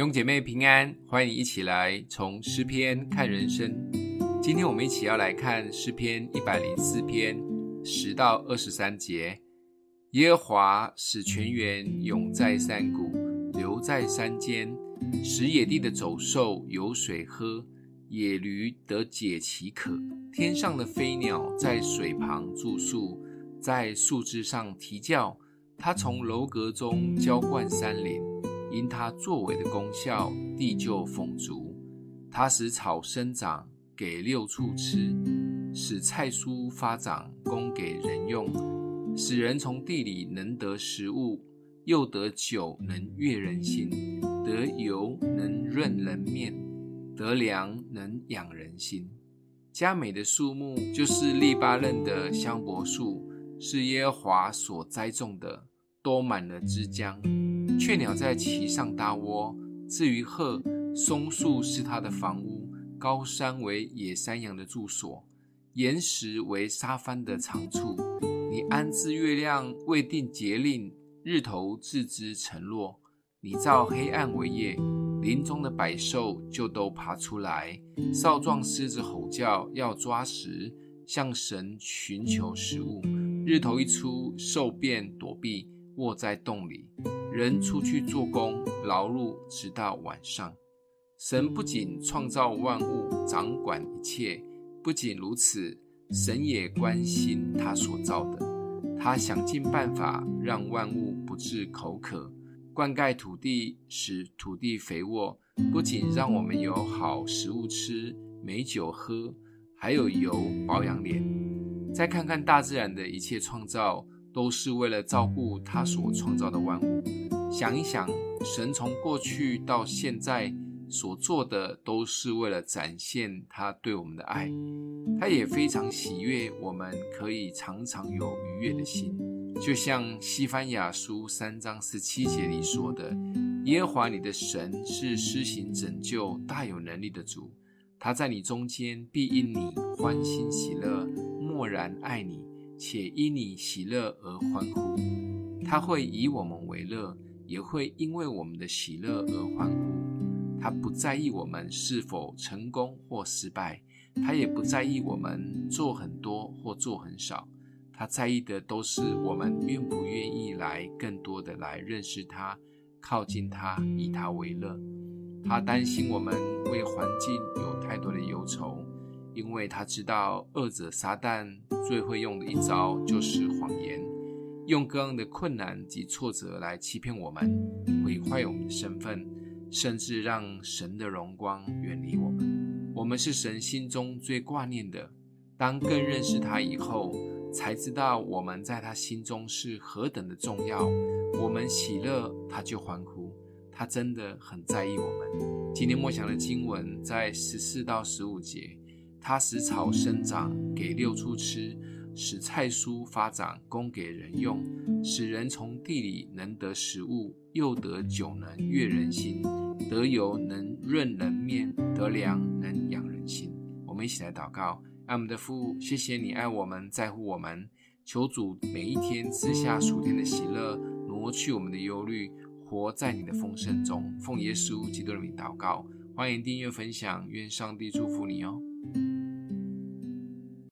弟兄姐妹平安，欢迎一起来从诗篇看人生。今天我们一起要来看诗篇一百零四篇十到二十三节。耶和华使泉源涌在山谷，流在山间，使野地的走兽有水喝，野驴得解其渴。天上的飞鸟在水旁住宿，在树枝上啼叫。他从楼阁中浇灌山林。因他作为的功效，地就丰足。他使草生长，给六畜吃；使菜蔬发长，供给人用；使人从地里能得食物，又得酒能悦人心，得油能润人面，得粮能养人心。佳美的树木就是利巴嫩的香柏树，是耶和华所栽种的，多满了枝浆。雀鸟在其上搭窝，至于鹤，松树是它的房屋，高山为野山羊的住所，岩石为沙帆的藏处。你安置月亮，未定节令，日头自知沉落。你造黑暗为夜，林中的百兽就都爬出来。少壮狮子吼叫，要抓食，向神寻求食物。日头一出，兽便躲避，卧在洞里。人出去做工，劳碌直到晚上。神不仅创造万物，掌管一切；不仅如此，神也关心他所造的。他想尽办法让万物不致口渴，灌溉土地，使土地肥沃。不仅让我们有好食物吃、美酒喝，还有油保养脸。再看看大自然的一切创造。都是为了照顾他所创造的万物。想一想，神从过去到现在所做的，都是为了展现他对我们的爱。他也非常喜悦我们可以常常有愉悦的心，就像西番雅书三章十七节里说的：“耶和华你的神是施行拯救、大有能力的主，他在你中间必因你欢欣喜乐，默然爱你。”且因你喜乐而欢呼，他会以我们为乐，也会因为我们的喜乐而欢呼。他不在意我们是否成功或失败，他也不在意我们做很多或做很少。他在意的都是我们愿不愿意来更多的来认识他，靠近他，以他为乐。他担心我们为环境有太多的忧愁。因为他知道恶者撒旦最会用的一招就是谎言，用各样的困难及挫折来欺骗我们，毁坏我们的身份，甚至让神的荣光远离我们。我们是神心中最挂念的。当更认识他以后，才知道我们在他心中是何等的重要。我们喜乐，他就欢呼。他真的很在意我们。今天默想的经文在十四到十五节。他使草生长，给六畜吃；使菜蔬发展，供给人用；使人从地里能得食物，又得酒能悦人心，得油能润人面，得粮能养人心。我们一起来祷告：爱我们的父，谢谢你爱我们，在乎我们。求主每一天赐下属天的喜乐，挪去我们的忧虑，活在你的丰盛中。奉耶稣基督的名祷告，欢迎订阅分享，愿上帝祝福你哦。